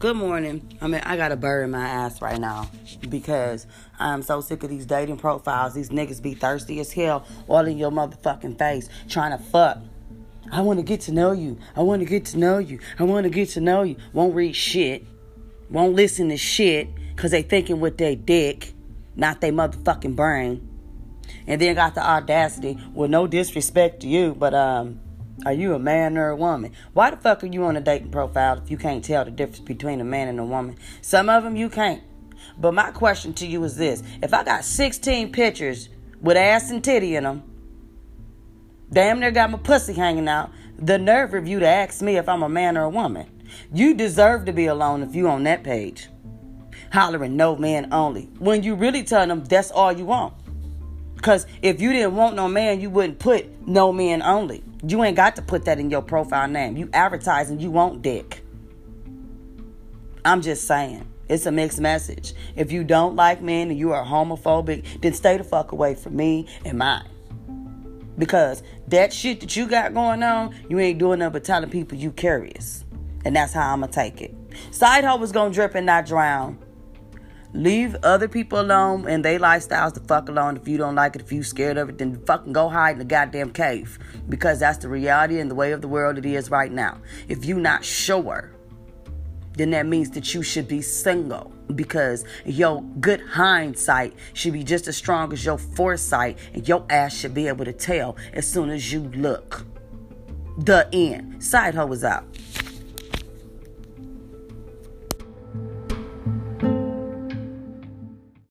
Good morning. I mean, I got a bird in my ass right now because I'm so sick of these dating profiles. These niggas be thirsty as hell all in your motherfucking face trying to fuck. I want to get to know you. I want to get to know you. I want to get to know you. Won't read shit. Won't listen to shit because they thinking with their dick, not their motherfucking brain. And then got the audacity, with no disrespect to you, but um, are you a man or a woman? Why the fuck are you on a dating profile if you can't tell the difference between a man and a woman? Some of them you can't. But my question to you is this if I got 16 pictures with ass and titty in them, damn near got my pussy hanging out, the nerve of you to ask me if I'm a man or a woman. You deserve to be alone if you on that page. Hollering no man only. When you really tell them that's all you want. Because if you didn't want no man, you wouldn't put no man only. You ain't got to put that in your profile name. You advertising you want dick. I'm just saying. It's a mixed message. If you don't like men and you are homophobic, then stay the fuck away from me and mine. Because that shit that you got going on, you ain't doing nothing but telling people you curious. And that's how I'ma take it. Side hoe is gonna drip and not drown. Leave other people alone and their lifestyles the fuck alone. If you don't like it, if you scared of it, then fucking go hide in the goddamn cave. Because that's the reality and the way of the world it is right now. If you not sure, then that means that you should be single. Because your good hindsight should be just as strong as your foresight, and your ass should be able to tell as soon as you look. The end. Side hoe is out.